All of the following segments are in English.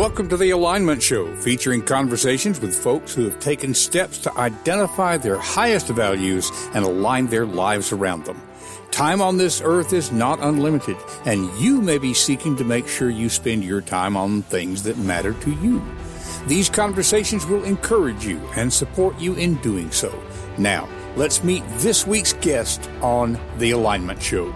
Welcome to the Alignment Show, featuring conversations with folks who have taken steps to identify their highest values and align their lives around them. Time on this earth is not unlimited, and you may be seeking to make sure you spend your time on things that matter to you. These conversations will encourage you and support you in doing so. Now, let's meet this week's guest on The Alignment Show.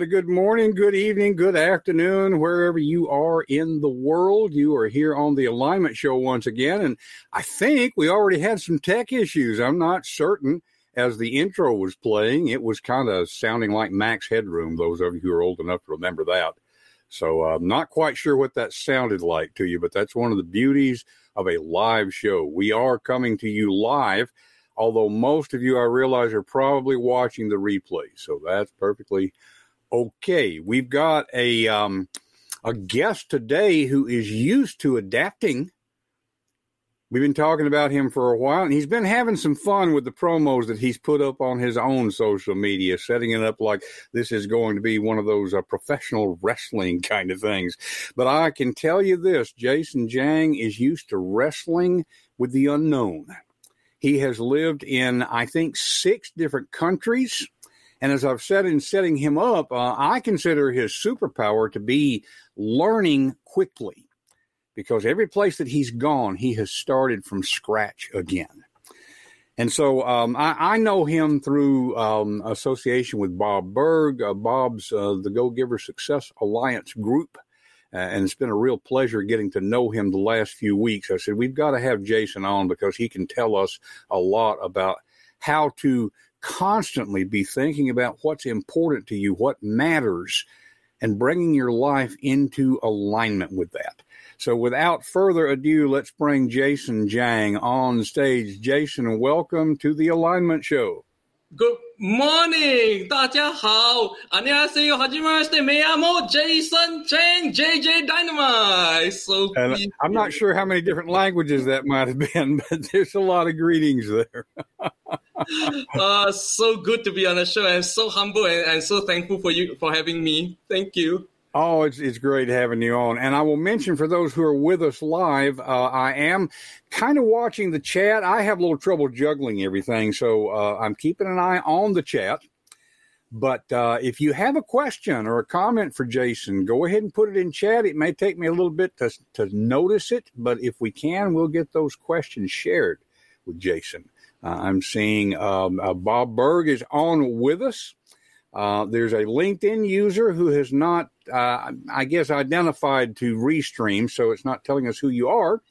And a good morning, good evening, good afternoon, wherever you are in the world. You are here on the Alignment Show once again. And I think we already had some tech issues. I'm not certain. As the intro was playing, it was kind of sounding like Max Headroom, those of you who are old enough to remember that. So I'm uh, not quite sure what that sounded like to you, but that's one of the beauties of a live show. We are coming to you live, although most of you, I realize, are probably watching the replay. So that's perfectly okay. We've got a um, a guest today who is used to adapting. We've been talking about him for a while, and he's been having some fun with the promos that he's put up on his own social media, setting it up like this is going to be one of those uh, professional wrestling kind of things. But I can tell you this Jason Jang is used to wrestling with the unknown. He has lived in, I think, six different countries. And as I've said in setting him up, uh, I consider his superpower to be learning quickly because every place that he's gone, he has started from scratch again. And so um, I, I, know him through um, association with Bob Burg, uh, Bob's uh, the Go Giver Success Alliance group. Uh, and it's been a real pleasure getting to know him the last few weeks. I said, we've got to have Jason on because he can tell us a lot about how to constantly be thinking about what's important to you, what matters, and bringing your life into alignment with that. So, without further ado, let's bring Jason Jang on stage. Jason, welcome to the Alignment Show. Good Morning，大家好，안녕하세요，はじめまして。Me llamo Jason Jang, JJ Dynamite. So and I'm not sure how many different languages that might have been, but there's a lot of greetings there. uh, so good to be on the show. I'm so humble and, and so thankful for you for having me. Thank you. Oh, it's it's great having you on. And I will mention for those who are with us live, uh, I am kind of watching the chat. I have a little trouble juggling everything, so uh, I'm keeping an eye on the chat. But uh, if you have a question or a comment for Jason, go ahead and put it in chat. It may take me a little bit to, to notice it, but if we can, we'll get those questions shared with Jason. Uh, I'm seeing um, uh, Bob Burg is on with us. Uh, there's a LinkedIn user who has not, uh, I guess, identified to Restream, so it's not telling us who you are,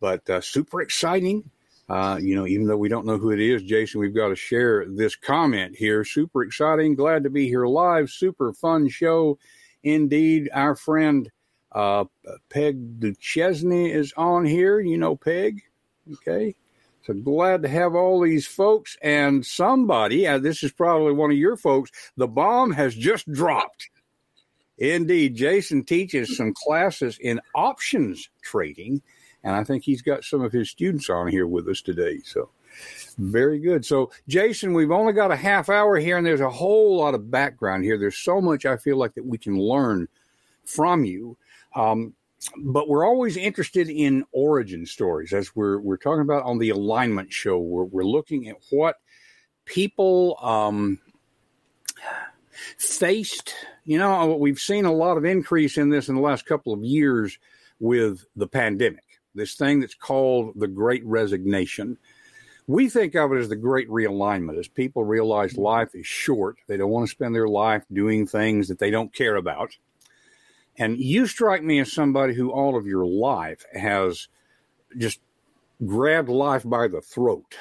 but uh, super exciting. Uh, you know, even though we don't know who it is, Jason, we've got to share this comment here. Super exciting. Glad to be here live. Super fun show. Indeed, our friend uh, Peg Duchesne is on here. You know Peg. Okay. So glad to have all these folks and somebody, uh, this is probably one of your folks, the bomb has just dropped. Indeed, Jason teaches some classes in options trading, and I think he's got some of his students on here with us today. So very good. So, Jason, we've only got a half hour here, and there's a whole lot of background here. There's so much I feel like that we can learn from you. Um, but we're always interested in origin stories as we're we're talking about on the alignment show we're, we're looking at what people um, faced you know uh, we've seen a lot of increase in this in the last couple of years with the pandemic this thing that's called the great resignation we think of it as the great realignment as people realize life is short they don't want to spend their life doing things that they don't care about and you strike me as somebody who all of your life has just grabbed life by the throat.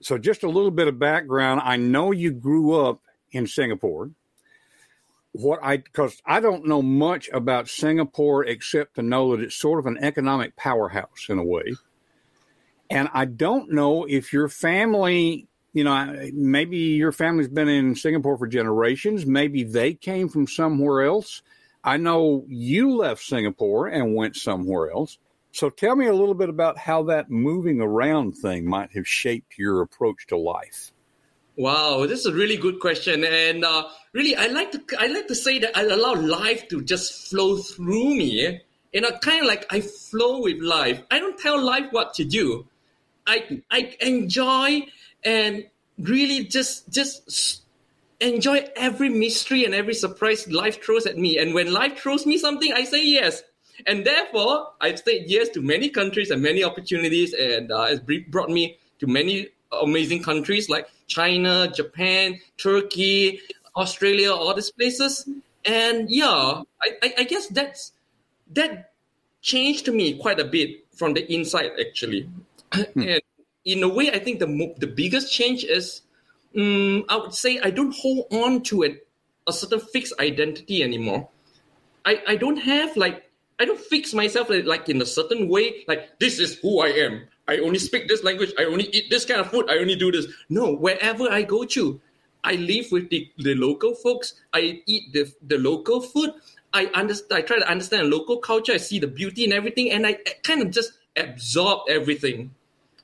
So, just a little bit of background. I know you grew up in Singapore. What I, because I don't know much about Singapore except to know that it's sort of an economic powerhouse in a way. And I don't know if your family, you know, maybe your family's been in Singapore for generations. Maybe they came from somewhere else. I know you left Singapore and went somewhere else. So tell me a little bit about how that moving around thing might have shaped your approach to life. Wow, this is a really good question, and uh, really, I like to I like to say that I allow life to just flow through me. You know, kind of like I flow with life. I don't tell life what to do. I I enjoy and really just just enjoy every mystery and every surprise life throws at me. And when life throws me something, I say yes. And therefore, I've said yes to many countries and many opportunities, and uh, it's brought me to many amazing countries like China, Japan, Turkey, Australia, all these places. And yeah, I, I, I guess that's that changed me quite a bit from the inside actually. Hmm. and in a way, I think the the biggest change is um, I would say I don't hold on to it, a certain fixed identity anymore. I, I don't have like I don't fix myself like, like in a certain way. Like this is who I am. I only speak this language. I only eat this kind of food. I only do this. No, wherever I go to, I live with the, the local folks. I eat the, the local food. I understand. I try to understand local culture. I see the beauty and everything, and I kind of just absorb everything.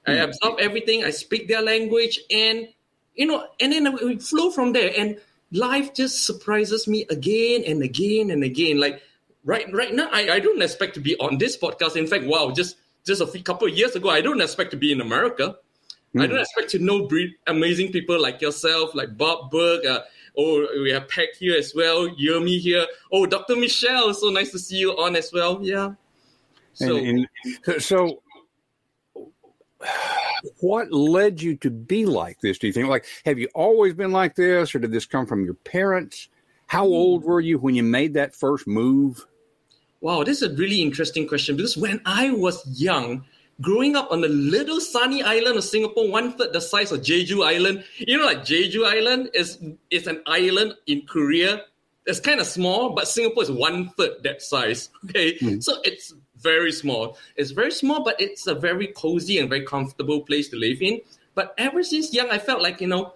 I hmm. absorb everything. I speak their language, and you know, and then we flow from there. And life just surprises me again and again and again. Like right, right now, I, I don't expect to be on this podcast. In fact, wow, just just a few, couple of years ago, I don't expect to be in America. Mm. I don't expect to know amazing people like yourself, like Bob Burg. Uh, oh, we have Peg here as well, Yumi here. Oh, Dr. Michelle, so nice to see you on as well. Yeah. So, and, and, so what led you to be like this? Do you think? Like, have you always been like this, or did this come from your parents? How old were you when you made that first move? Wow, this is a really interesting question because when I was young, growing up on the little sunny island of Singapore, one third the size of Jeju Island, you know, like Jeju Island is is an island in Korea. It's kind of small, but Singapore is one third that size. Okay, mm. so it's very small. It's very small, but it's a very cozy and very comfortable place to live in. But ever since young, I felt like you know,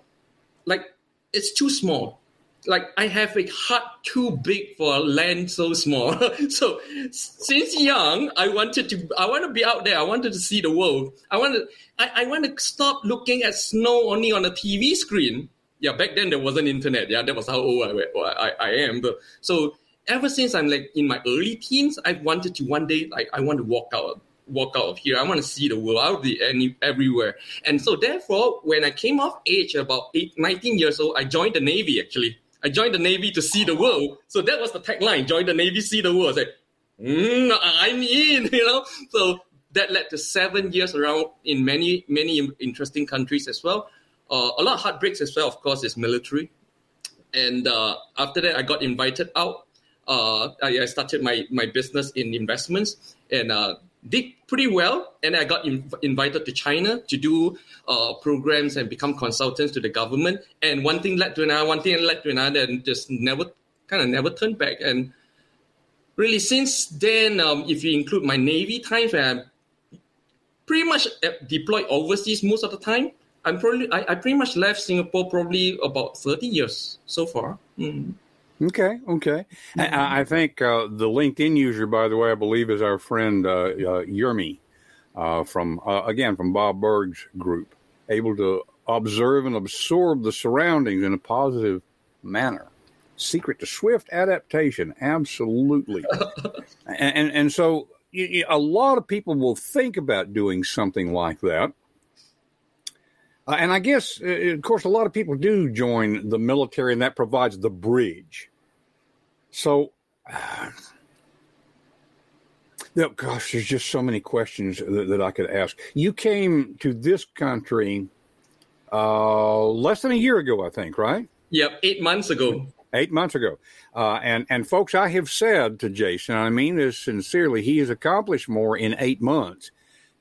like it's too small like I have a heart too big for a land so small. so since young, I wanted to I want to be out there. I wanted to see the world. I wanted I, I want to stop looking at snow only on a TV screen. Yeah, back then there wasn't internet. Yeah, that was how old I, I, I am. But so ever since I'm like in my early teens, I wanted to one day like I want to walk out walk out of here. I want to see the world. I'll be any, everywhere. And so therefore, when I came of age about eight, 19 years old, I joined the Navy actually. I joined the Navy to see the world. So that was the tagline: join the Navy, see the world. I said, mm, I'm in. You know, so that led to seven years around in many many interesting countries as well. Uh, a lot of heartbreaks as well. Of course, is military. And uh, after that, I got invited out. Uh, I, I, started my my business in investments, and uh, did pretty well, and I got in, invited to China to do uh, programs and become consultants to the government. And one thing led to another, one thing led to another, and just never kind of never turned back. And really, since then, um, if you include my Navy times, where I'm pretty much uh, deployed overseas most of the time, I'm probably I, I pretty much left Singapore probably about thirty years so far. Mm. Okay, okay. Mm-hmm. I, I, think uh, the LinkedIn user, by the way, I believe is our friend uh, uh, Yurmi uh, from uh, again from Bob Burg's group, able to observe and absorb the surroundings in a positive manner. Secret to swift adaptation, absolutely. and, and, and so you, you, a lot of people will think about doing something like that. Uh, and I guess, uh, of course, a lot of people do join the military, and that provides the bridge so, uh, gosh, there's just so many questions that, that, I could ask. You came to this country uh, less than a year ago, I think, right? Yep, eight months ago. Eight months ago, uh, and and folks, I have said to Jason, I mean this sincerely, he has accomplished more in eight months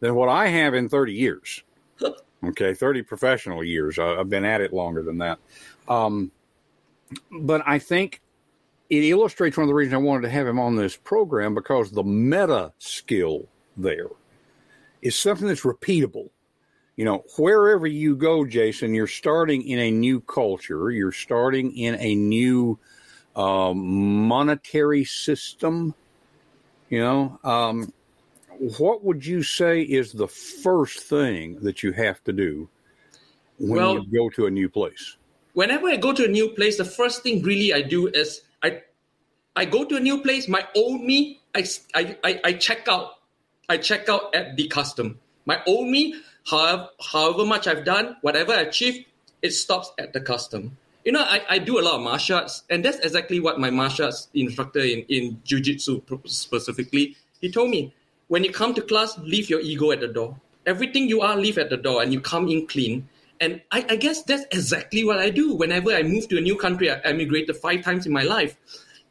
than what I have in thirty years. okay, thirty professional years. I've been at it longer than that. Um, but I think it illustrates one of the reasons I wanted to have him on this program because the meta skill there is something that's repeatable. You know, wherever you go, Jason, you're starting in a new culture, you're starting in a new um, monetary system. You know, um, what would you say is the first thing that you have to do when Well- you go to a new place? whenever I go to a new place, the first thing really I do is I I go to a new place, my old me, I, I, I, I check out. I check out at the custom. My old me, however, however much I've done, whatever I achieved, it stops at the custom. You know, I, I do a lot of martial arts, and that's exactly what my martial arts instructor in, in Jiu-Jitsu specifically, he told me, when you come to class, leave your ego at the door. Everything you are, leave at the door, and you come in clean. And I, I guess that's exactly what I do whenever I move to a new country. I emigrated five times in my life.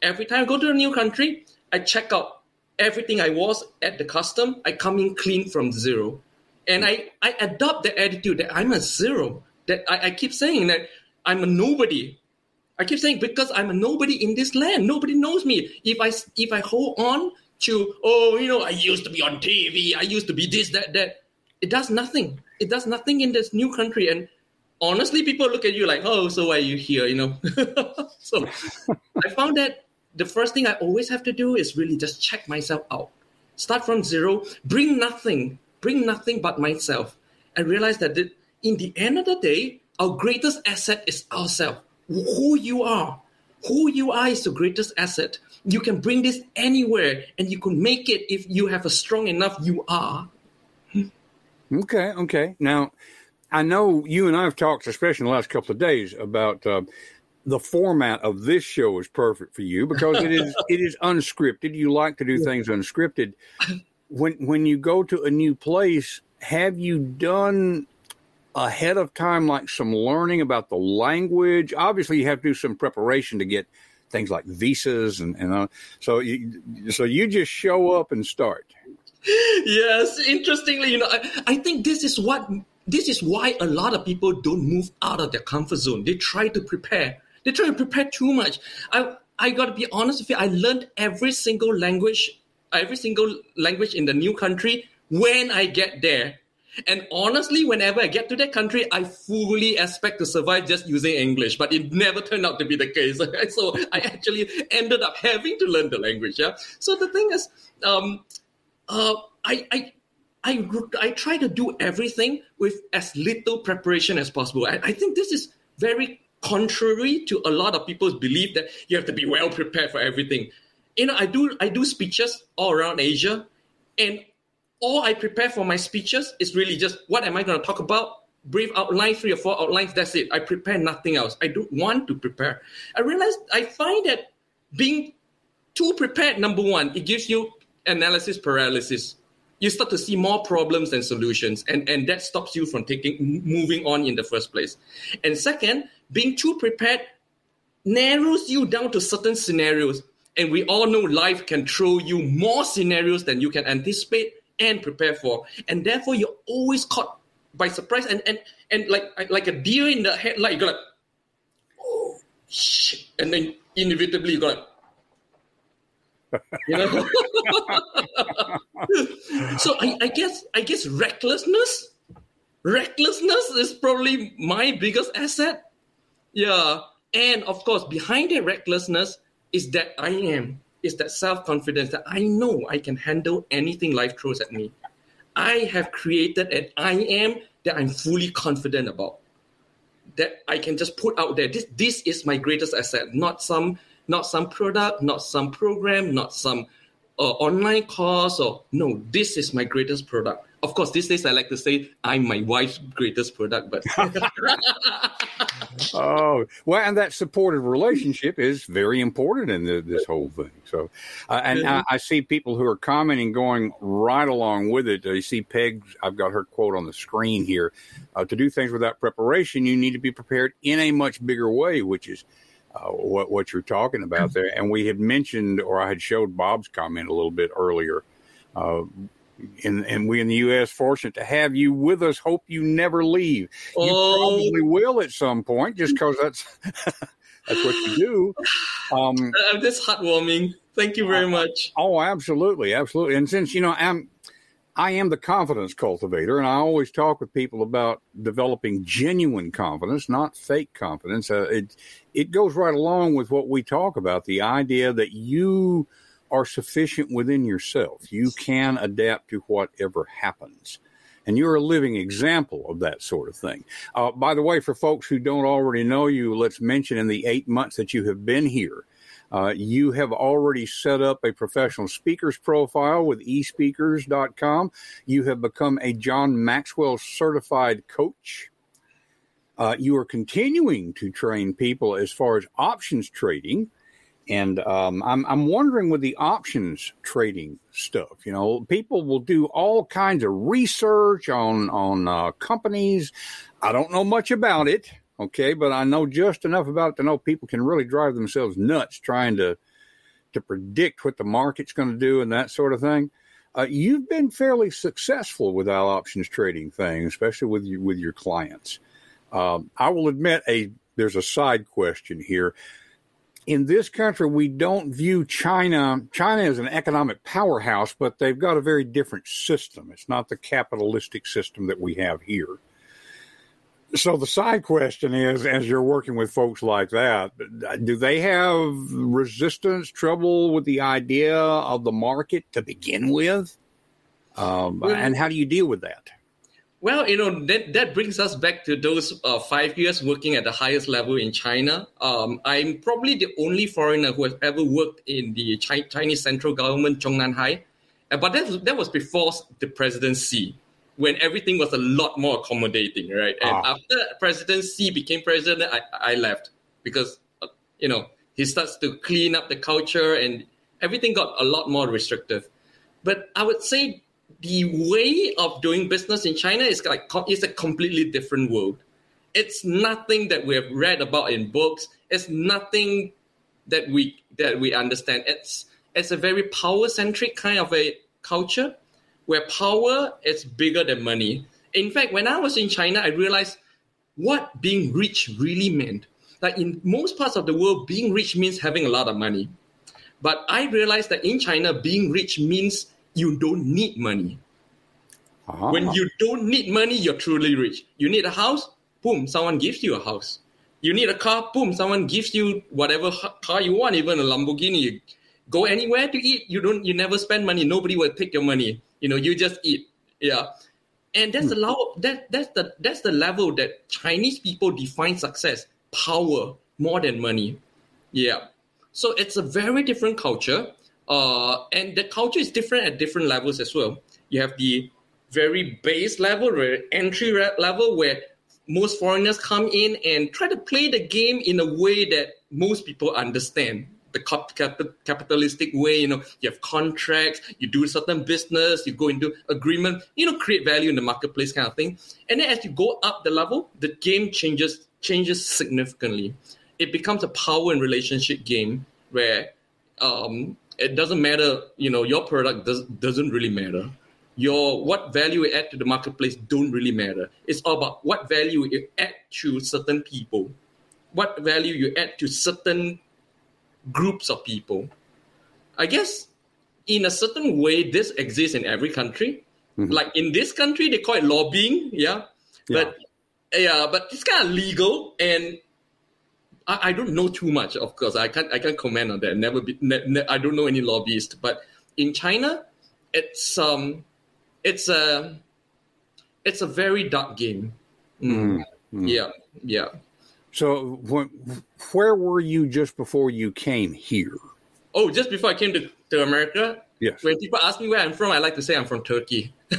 Every time I go to a new country, I check out everything I was at the custom. I come in clean from zero. And I, I adopt the attitude that I'm a zero. That I, I keep saying that I'm a nobody. I keep saying because I'm a nobody in this land. Nobody knows me. If I if I hold on to oh you know I used to be on TV. I used to be this that that. It does nothing. It does nothing in this new country. And honestly, people look at you like oh so why are you here? You know. so I found that the first thing I always have to do is really just check myself out. Start from zero. Bring nothing. Bring nothing but myself. And realize that in the end of the day, our greatest asset is ourselves. Who you are. Who you are is the greatest asset. You can bring this anywhere and you can make it if you have a strong enough you are. Okay, okay. Now, I know you and I have talked, especially in the last couple of days, about uh, the format of this show is perfect for you because it is it is unscripted. You like to do things unscripted. When when you go to a new place, have you done ahead of time like some learning about the language? Obviously, you have to do some preparation to get things like visas and and uh, so you so you just show up and start. yes interestingly you know I, I think this is what this is why a lot of people don't move out of their comfort zone they try to prepare they try to prepare too much i i gotta be honest with you i learned every single language every single language in the new country when i get there and honestly whenever i get to that country i fully expect to survive just using english but it never turned out to be the case so i actually ended up having to learn the language yeah so the thing is um uh, I, I, I, I try to do everything with as little preparation as possible. I, I think this is very contrary to a lot of people's belief that you have to be well prepared for everything. You know, I do I do speeches all around Asia, and all I prepare for my speeches is really just what am I going to talk about? Brief outline, three or four outlines. That's it. I prepare nothing else. I don't want to prepare. I realize I find that being too prepared, number one, it gives you analysis paralysis. You start to see more problems than solutions, and, and that stops you from taking moving on in the first place. And second, being too prepared narrows you down to certain scenarios. And we all know life can throw you more scenarios than you can anticipate and prepare for. And therefore, you're always caught by surprise. And and and like like a deer in the headlight, you go like, oh shit, and then inevitably you go like. You know? so I, I guess I guess recklessness, recklessness is probably my biggest asset. Yeah, and of course, behind that recklessness is that I am is that self confidence that I know I can handle anything life throws at me. I have created an I am that I'm fully confident about. That I can just put out there. This this is my greatest asset, not some not some product, not some program, not some uh, online course or no, this is my greatest product. Of course, these days I like to say I'm my wife's greatest product, but Oh, well, and that supportive relationship is very important in the, this whole thing. So, uh, and I, I see people who are commenting going right along with it. Uh, you see Peg, I've got her quote on the screen here. Uh, to do things without preparation, you need to be prepared in a much bigger way, which is uh, what what you're talking about there. And we had mentioned, or I had showed Bob's comment a little bit earlier. And, and we in the U.S. fortunate to have you with us. Hope you never leave. You Oh. probably will at some point, just because that's that's what you do. Um, uh, that's heartwarming. Thank you very much. oh, absolutely, absolutely. And since you know, I'm I am the confidence cultivator, and I always talk with people about developing genuine confidence, not fake confidence. Uh, it it goes right along with what we talk about the idea that you are sufficient within yourself. You can adapt to whatever happens. and you're a living example of that sort of thing. Uh, by the way, for folks who don't already know you, let's mention in the eight months that you have been here, uh, you have already set up a professional speakers profile with espeakers.com. You have become a John Maxwell certified coach. Uh, you are continuing to train people as far as options trading. And um, I'm, I'm wondering with the options trading stuff, you know, people will do all kinds of research on on uh, companies. I don't know much about it, okay, but I know just enough about it to know people can really drive themselves nuts trying to to predict what the market's going to do and that sort of thing. Uh, you've been fairly successful with our options trading thing, especially with you, with your clients. Um, I will admit a there's a side question here in this country, we don't view China. China is an economic powerhouse, but they've got a very different system. It's not the capitalistic system that we have here. So the side question is, as you're working with folks like that, do they have resistance, trouble with the idea of the market to begin with? Um, and how do you deal with that? Well, you know that that brings us back to those uh, five years working at the highest level in China. Um, I'm probably the only foreigner who has ever worked in the Chinese central government, Zhongnanhai. Uh, but that that was before the presidency, when everything was a lot more accommodating, right? And ah. after President Xi became president, I, I left because uh, you know he starts to clean up the culture and everything got a lot more restrictive. But I would say the way of doing business in China is like it's a completely different world. It's nothing that we have read about in books. It's nothing that we that we understand. It's it's a very power centric kind of a culture where power is bigger than money. In fact, when I was in China, I realized what being rich really meant. Like in most parts of the world, being rich means having a lot of money. But I realized that in China, being rich means you don't need money. Ah. When you don't need money, you're truly rich. You need a house, boom, someone gives you a house. You need a car, boom, someone gives you whatever car you want, even a Lamborghini. You go anywhere to eat, you don't, you never spend money. Nobody will take your money. You know, you just eat. Yeah, and that's the hmm. level. That that's the that's the level that Chinese people define success, power more than money. Yeah, so it's a very different culture. Uh, and the culture is different at different levels as well. You have the very base level, entry level, where most foreigners come in and try to play the game in a way that most people understand. The capitalistic way you know you have contracts you do certain business you go into agreement you know create value in the marketplace kind of thing. And then as you go up the level the game changes changes significantly. It becomes a power and relationship game where um, it doesn't matter you know your product does, doesn't really matter. Your what value you add to the marketplace don't really matter. It's all about what value you add to certain people. What value you add to certain groups of people. I guess in a certain way this exists in every country. Mm-hmm. like in this country they call it lobbying yeah, yeah. but yeah but it's kind of legal and I, I, don't know too much, of course. I can't I can't comment on that. Never be, ne, ne, I don't know any lobbyist, but in China, it's um, it's a it's a very dark game. Mm. Mm. Yeah, yeah. So, when, where were you just before you came here? Oh, just before I came to, to America. Yes. When people ask me where I'm from, I like to say I'm from Turkey.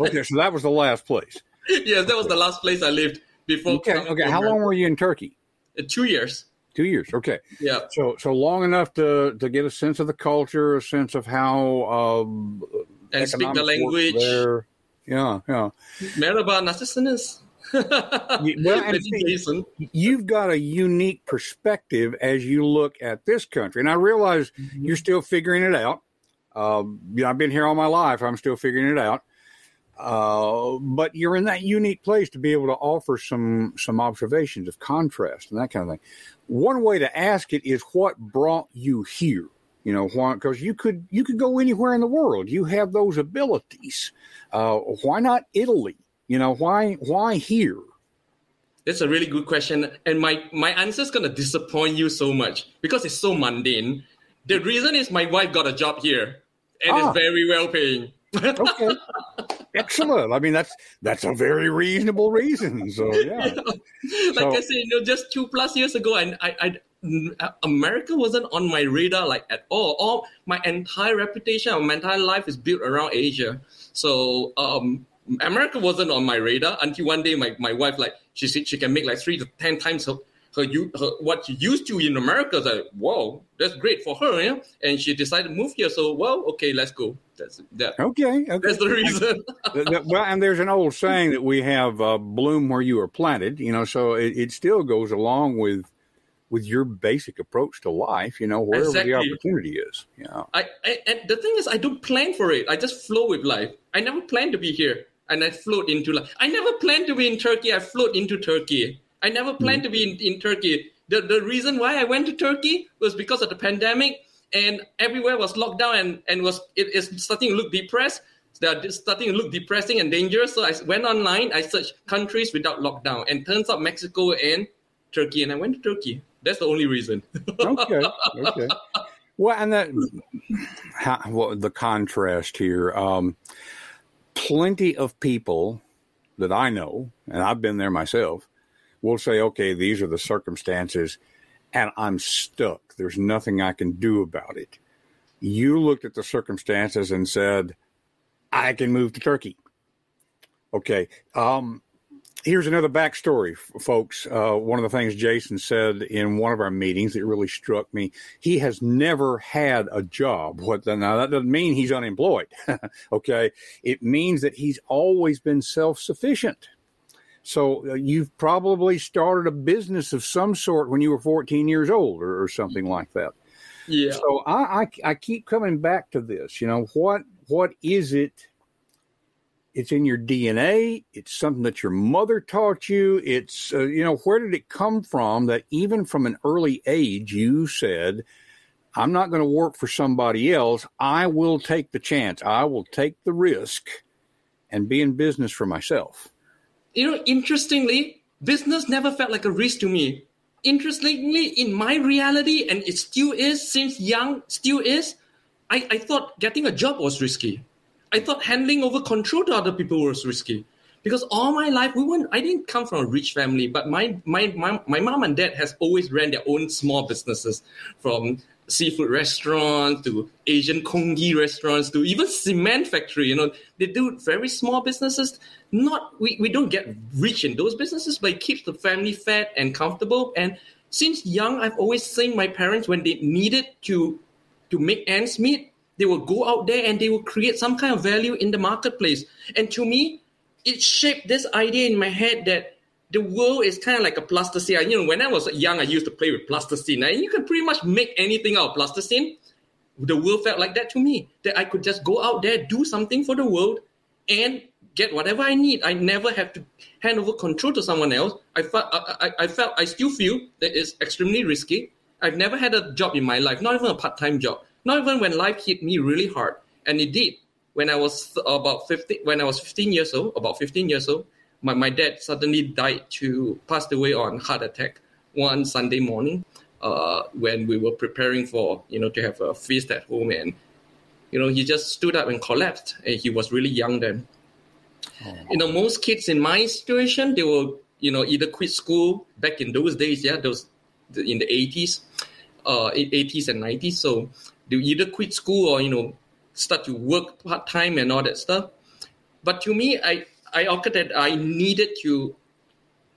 okay, so that was the last place. Yes, that was the last place I lived before. Okay. Okay. How long were you in Turkey? Uh, two years. Two years. Okay. Yeah. So so long enough to to get a sense of the culture, a sense of how um, and speak the language. There. Yeah. Yeah. Merhaba, nasılsınız? well, and you've got a unique perspective as you look at this country, and I realize mm-hmm. you're still figuring it out. Um, you know, I've been here all my life; I'm still figuring it out. Uh, but you're in that unique place to be able to offer some some observations of contrast and that kind of thing. One way to ask it is what brought you here. You know, why? Because you could you could go anywhere in the world. You have those abilities. Uh, why not Italy? You know, why why here? That's a really good question, and my my answer is gonna disappoint you so much because it's so mundane. The reason is my wife got a job here, and ah. it's very well paying. Okay, excellent. I mean, that's that's a very reasonable reason. So yeah, yeah. like so, I said, you know, just two plus years ago, and I, I America wasn't on my radar like at all. All my entire reputation, my entire life is built around Asia. So um, America wasn't on my radar until one day my, my wife like she said she can make like three to ten times her, her, her what she used to in America. Is like whoa, that's great for her, yeah. And she decided to move here. So well, okay, let's go. That's that. Okay, okay. that's the reason. well, and there's an old saying that we have uh, bloom where you are planted. You know, so it, it still goes along with with your basic approach to life, you know, wherever exactly. the opportunity is. Yeah. I, I, and the thing is, I don't plan for it. I just flow with life. I never plan to be here, and I float into life. I never planned to be in Turkey. I float into Turkey. I never planned mm. to be in, in Turkey. The the reason why I went to Turkey was because of the pandemic, and everywhere was locked down, and and was it is starting to look depressed. They're starting to look depressing and dangerous. So I went online. I searched countries without lockdown, and turns out Mexico and Turkey, and I went to Turkey. That's the only reason. okay. Okay. Well, and that how, well, the contrast here. Um, plenty of people that I know, and I've been there myself, will say, "Okay, these are the circumstances, and I'm stuck. There's nothing I can do about it." You looked at the circumstances and said, "I can move to Turkey." Okay. Um, here's another backstory, folks. Uh, one of the things Jason said in one of our meetings that really struck me: he has never had a job. What now? That doesn't mean he's unemployed. okay, it means that he's always been self-sufficient. So uh, you've probably started a business of some sort when you were 14 years old, or, or something like that. Yeah. So I, I I keep coming back to this. You know what what is it? it's in your DNA. It's something that your mother taught you. It's, uh, you know, where did it come from that even from an early age you said, I'm not going to work for somebody else. I will take the chance. I will take the risk and be in business for myself. You know, interestingly, business never felt like a risk to me. Interestingly, in my reality, and it still is since young, still is, I, I thought getting a job was risky. I thought handing over control to other people was risky because all my life we weren't. I didn't come from a rich family, but my my my, my mom and dad has always ran their own small businesses from seafood restaurants to Asian congee restaurants to even cement factory. You know, they do very small businesses. Not we, we don't get rich in those businesses, but it keeps the family fed and comfortable. And since young, I've always seen my parents when they needed to to make ends meet, they will go out there and they will create some kind of value in the marketplace. And to me, it shaped this idea in my head that the world is kind of like a plasticine. You know, when I was young, I used to play with plasticine, and you can pretty much make anything out of plasticine. The world felt like that to me, that I could just go out there, do something for the world, and get whatever I need. I never have to hand over control to someone else. I felt, I, I, I felt, I still feel that it's extremely risky. I've never had a job in my life, not even a part-time job. Not even when life hit me really hard, and it did. When I was about 15, when I was 15 years old, about 15 years old, my, my dad suddenly died to passed away on heart attack one Sunday morning uh, when we were preparing for you know to have a feast at home and you know he just stood up and collapsed and he was really young then oh. you know most kids in my situation they will you know either quit school back in those days yeah those in the 80s uh 80s and 90s so they either quit school or you know start to work part time and all that stuff. But to me, I I occurred that I needed to,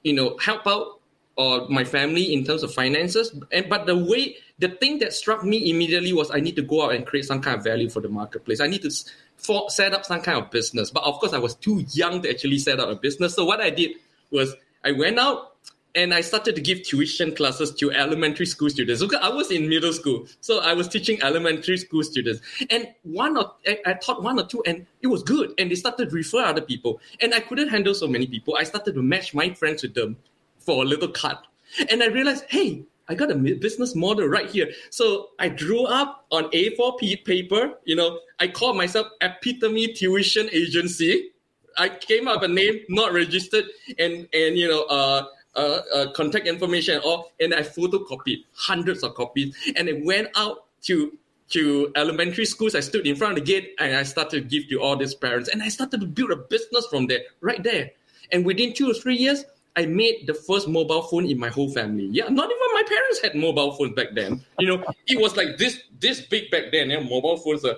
you know, help out or my family in terms of finances. And but the way the thing that struck me immediately was I need to go out and create some kind of value for the marketplace. I need to for, set up some kind of business. But of course, I was too young to actually set up a business. So what I did was I went out and I started to give tuition classes to elementary school students. Okay, I was in middle school, so I was teaching elementary school students, and one or I, taught one or two, and it was good. And they started to refer other people, and I couldn't handle so many people. I started to match my friends with them for a little cut, and I realized, hey, I got a business model right here. So I drew up on A4 paper. You know, I called myself Epitome Tuition Agency. I came up a name not registered, and and you know, uh, uh, uh, contact information or and I photocopied hundreds of copies and it went out to to elementary schools. I stood in front of the gate and I started to give to all these parents. And I started to build a business from there, right there. And within two or three years, I made the first mobile phone in my whole family. Yeah, not even my parents had mobile phones back then. You know, it was like this this big back then. Yeah, mobile phones are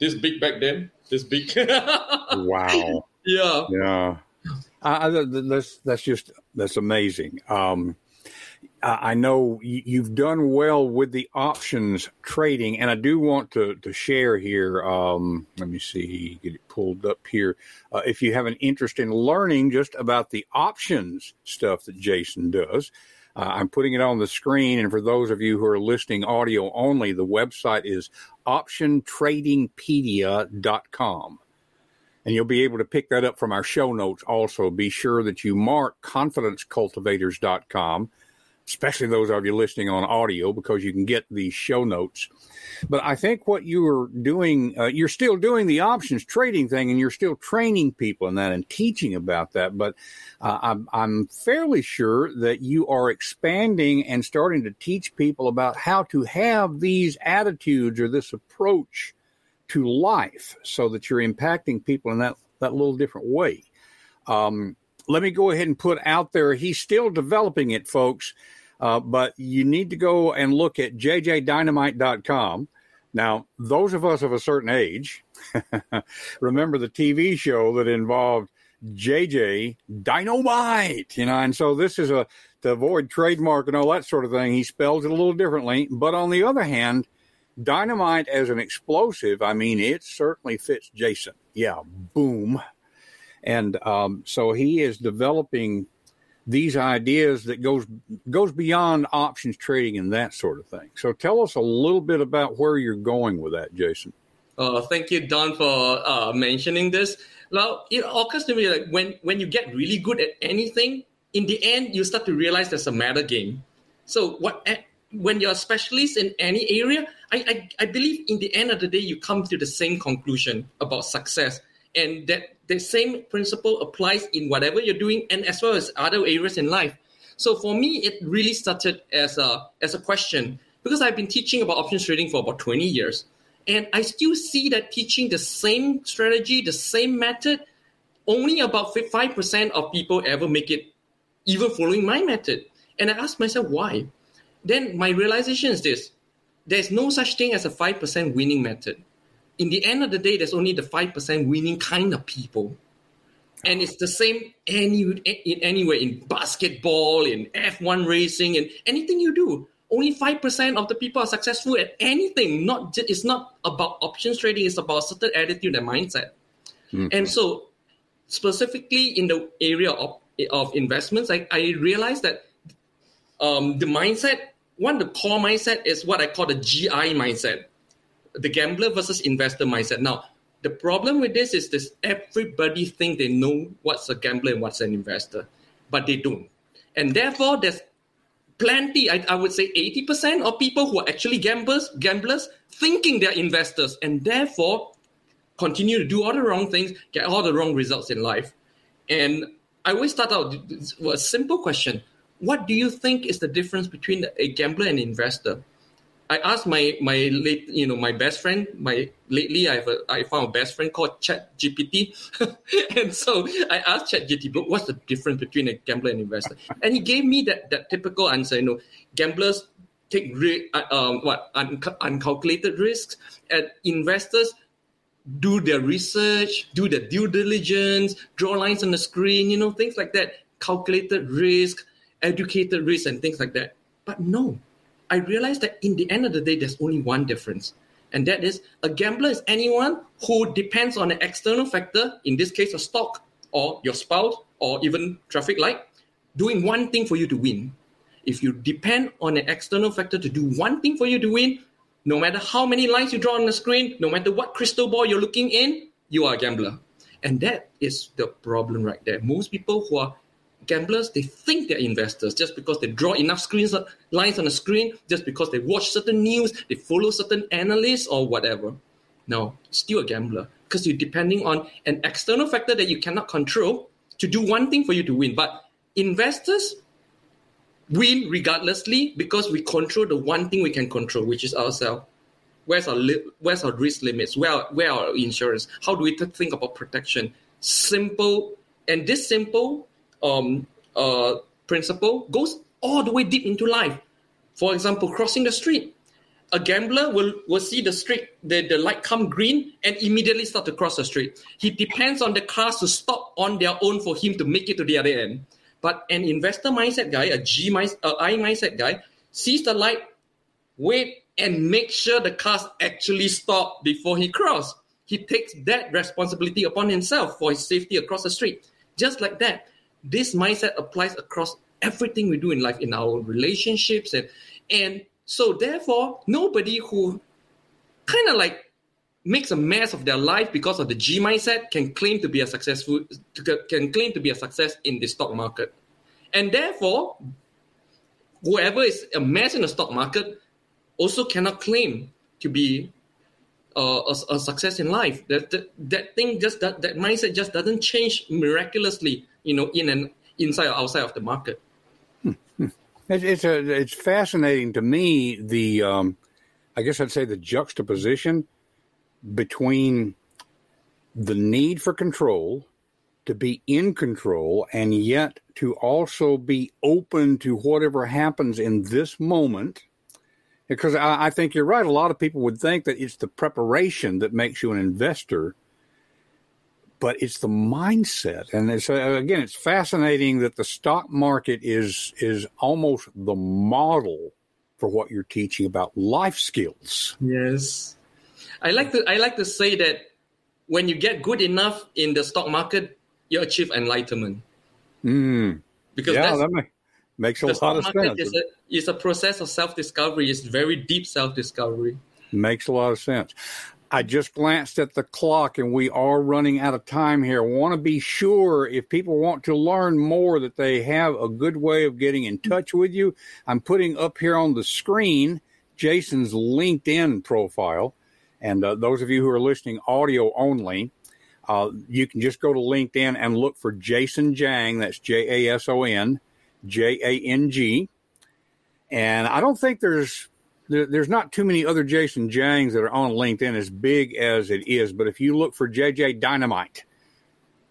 this big back then, this big. wow. Yeah. Yeah. Uh, that's that's just that's amazing. Um, I know you've done well with the options trading, and I do want to, to share here. Um, let me see, get it pulled up here. Uh, if you have an interest in learning just about the options stuff that Jason does, uh, I'm putting it on the screen. And for those of you who are listening audio only, the website is optiontradingpedia.com. And you'll be able to pick that up from our show notes also. Be sure that you mark confidencecultivators.com especially those of you listening on audio, because you can get these show notes. But I think what you are doing, uh, you're still doing the options trading thing, and you're still training people in that and teaching about that. But uh, I'm, I'm fairly sure that you are expanding and starting to teach people about how to have these attitudes or this approach to life, so that you're impacting people in that that little different way. Um, let me go ahead and put out there. He's still developing it, folks. Uh, but you need to go and look at jjdynamite.com. Now, those of us of a certain age remember the TV show that involved JJ Dynamite, you know, and so this is a to avoid trademark and all that sort of thing. He spells it a little differently, but on the other hand, dynamite as an explosive, I mean, it certainly fits Jason. Yeah, boom, and um, so he is developing these ideas that goes goes beyond options trading and that sort of thing. So tell us a little bit about where you're going with that, Jason. Uh, thank you, Don, for uh, mentioning this. Well, it occurs to me like when when you get really good at anything, in the end, you start to realize there's a meta game. So what when you're a specialist in any area, I, I, I believe in the end of the day, you come to the same conclusion about success, and that the same principle applies in whatever you're doing and as well as other areas in life. So for me, it really started as a as a question because I've been teaching about options trading for about 20 years. And I still see that teaching the same strategy, the same method, only about 5% of people ever make it, even following my method. And I ask myself why. Then my realization is this there's no such thing as a 5% winning method in the end of the day, there's only the 5% winning kind of people. And it's the same any, in anywhere in basketball, in F1 racing, and anything you do. Only 5% of the people are successful at anything. Not It's not about options trading, it's about certain attitude and mindset. Mm-hmm. And so, specifically in the area of, of investments, I, I realized that um, the mindset, one, the core mindset is what I call the GI mindset the gambler versus investor mindset. Now, the problem with this is this everybody think they know what's a gambler and what's an investor, but they don't. And therefore, there's plenty, I, I would say 80% of people who are actually gamblers, gamblers thinking they're investors, and therefore continue to do all the wrong things, get all the wrong results in life. And I always start out with a simple question. What do you think is the difference between a gambler and investor? I asked my my late you know my best friend my lately I have a I found a best friend called Chat GPT, and so I asked Chat GPT what's the difference between a gambler and investor, and he gave me that that typical answer. You know, gamblers take uh, um, what un- uncalculated risks, and investors do their research, do their due diligence, draw lines on the screen, you know, things like that, calculated risk, educated risk, and things like that. But no, I realized that in the end of the day, there's only one difference. And that is a gambler is anyone who depends on an external factor, in this case, a stock or your spouse or even traffic light, doing one thing for you to win. If you depend on an external factor to do one thing for you to win, no matter how many lines you draw on the screen, no matter what crystal ball you're looking in, you are a gambler. And that is the problem right there. Most people who are gamblers, they think they're investors just because they draw enough screens lines on the screen, just because they watch certain news, they follow certain analysts or whatever. No, still a gambler because you're depending on an external factor that you cannot control to do one thing for you to win. But investors win regardlessly because we control the one thing we can control, which is ourselves. Where's our li- where's our risk limits? Where where are our insurance? How do we th- think about protection? Simple and this simple um, uh, principle goes all the way deep into life. For example, crossing the street. A gambler will, will see the street, the, the light come green and immediately start to cross the street. He depends on the cars to stop on their own for him to make it to the other end. But an investor mindset guy, a G mind, uh, I mindset guy, sees the light, wait, and make sure the cars actually stop before he cross. He takes that responsibility upon himself for his safety across the street. Just like that, this mindset applies across everything we do in life, in our relationships, and and so therefore, nobody who kind of like makes a mess of their life because of the G mindset can claim to be a successful can claim to be a success in the stock market, and therefore, whoever is a mess in the stock market also cannot claim to be uh, a, a, success in life. That, that that thing just that, that mindset just doesn't change miraculously, you know, in and inside or outside of the market. Hmm. It's it's, a, it's fascinating to me the um, I guess I'd say the juxtaposition between the need for control to be in control and yet to also be open to whatever happens in this moment because I, I, think you're right. A lot of people would think that it's the preparation that makes you an investor, but it's the mindset. And it's, uh, again, it's fascinating that the stock market is is almost the model for what you're teaching about life skills. Yes, I like to I like to say that when you get good enough in the stock market, you achieve enlightenment. Mm. Because yeah, that makes a lot of sense. Is a, is a process of self discovery. It's very deep self discovery. Makes a lot of sense. I just glanced at the clock and we are running out of time here. Want to be sure if people want to learn more that they have a good way of getting in touch with you. I'm putting up here on the screen Jason's LinkedIn profile. And uh, those of you who are listening audio only, uh, you can just go to LinkedIn and look for Jason Jang. That's J A S O N J A N G. And I don't think there's there, there's not too many other Jason Jangs that are on LinkedIn as big as it is. But if you look for JJ Dynamite,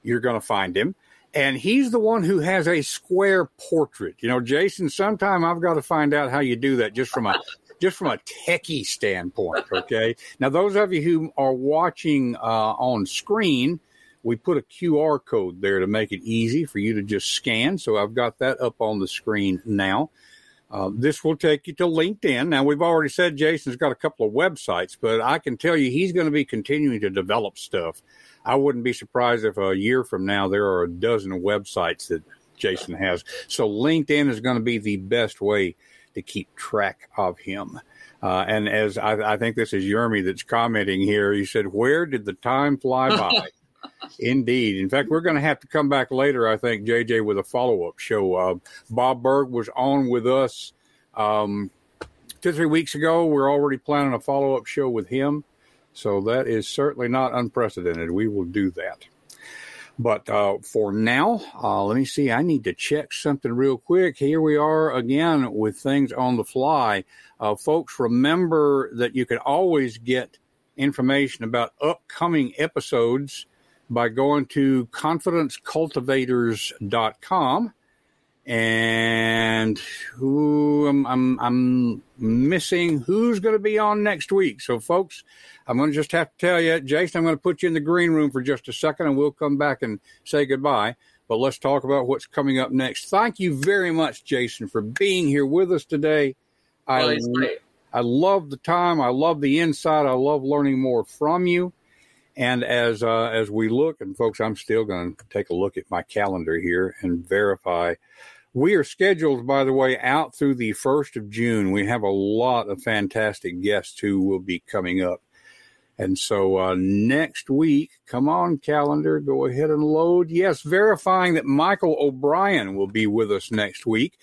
you're going to find him. And he's the one who has a square portrait. You know, Jason, sometime I've got to find out how you do that just from a just from a techie standpoint. Okay. now, those of you who are watching uh, on screen, we put a QR code there to make it easy for you to just scan. So I've got that up on the screen now. Uh, this will take you to LinkedIn. Now, we've already said Jason's got a couple of websites, but I can tell you he's going to be continuing to develop stuff. I wouldn't be surprised if a year from now there are a dozen websites that Jason has. So, LinkedIn is going to be the best way to keep track of him. Uh, and as I, I, think this is Yermi that's commenting here, he said, Where did the time fly by? Indeed. In fact, we're going to have to come back later, I think, JJ, with a follow up show. Uh, Bob Burg was on with us um, two, three weeks ago. We're already planning a follow up show with him. So that is certainly not unprecedented. We will do that. But uh, for now, uh, let me see. I need to check something real quick. Here we are again with things on the fly. Uh, folks, remember that you can always get information about upcoming episodes by going to confidencecultivators.com. And who I'm, I'm, I'm missing who's going to be on next week. So, folks, I'm going to just have to tell you, Jason, I'm going to put you in the green room for just a second and we'll come back and say goodbye. But let's talk about what's coming up next. Thank you very much, Jason, for being here with us today. I, I love the time. I love the insight. I love learning more from you. And as uh, as we look, and folks, I'm still going to take a look at my calendar here and verify. We are scheduled, by the way, out through the first of June. We have a lot of fantastic guests who will be coming up. And so uh, next week, come on, calendar, go ahead and load. Yes, verifying that Michael O'Brien will be with us next week.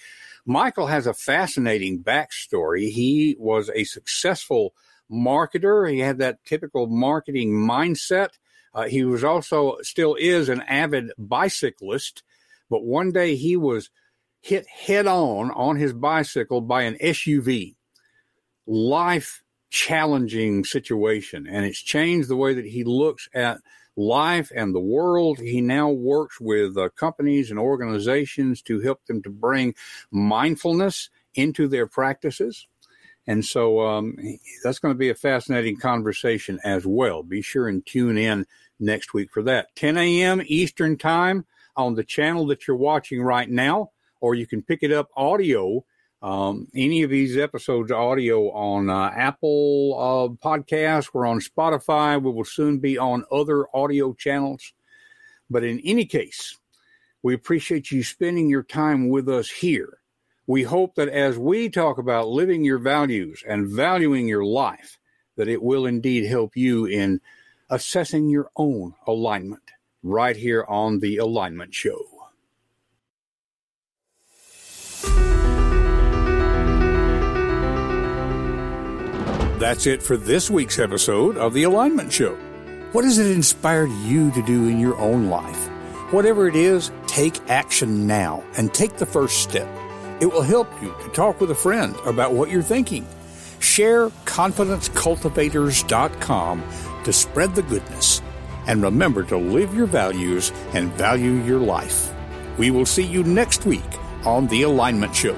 Michael has a fascinating backstory. He was a successful marketer. He had that typical marketing mindset. Uh, he was also still is an avid bicyclist, but one day he was hit head on on his bicycle by an SUV. Life challenging situation and it's changed the way that he looks at life and the world. He now works with uh, companies and organizations to help them to bring mindfulness into their practices. And so um, that's going to be a fascinating conversation as well. Be sure and tune in next week for that. 10 a.m. Eastern Time on the channel that you're watching right now, or you can pick it up audio. Um, any of these episodes audio on uh, Apple uh, Podcasts. We're on Spotify. We will soon be on other audio channels. But in any case, we appreciate you spending your time with us here. We hope that as we talk about living your values and valuing your life, that it will indeed help you in assessing your own alignment right here on The Alignment Show. That's it for this week's episode of The Alignment Show. What has it inspired you to do in your own life? Whatever it is, take action now and take the first step. It will help you to talk with a friend about what you're thinking. Share confidencecultivators.com to spread the goodness. And remember to live your values and value your life. We will see you next week on The Alignment Show.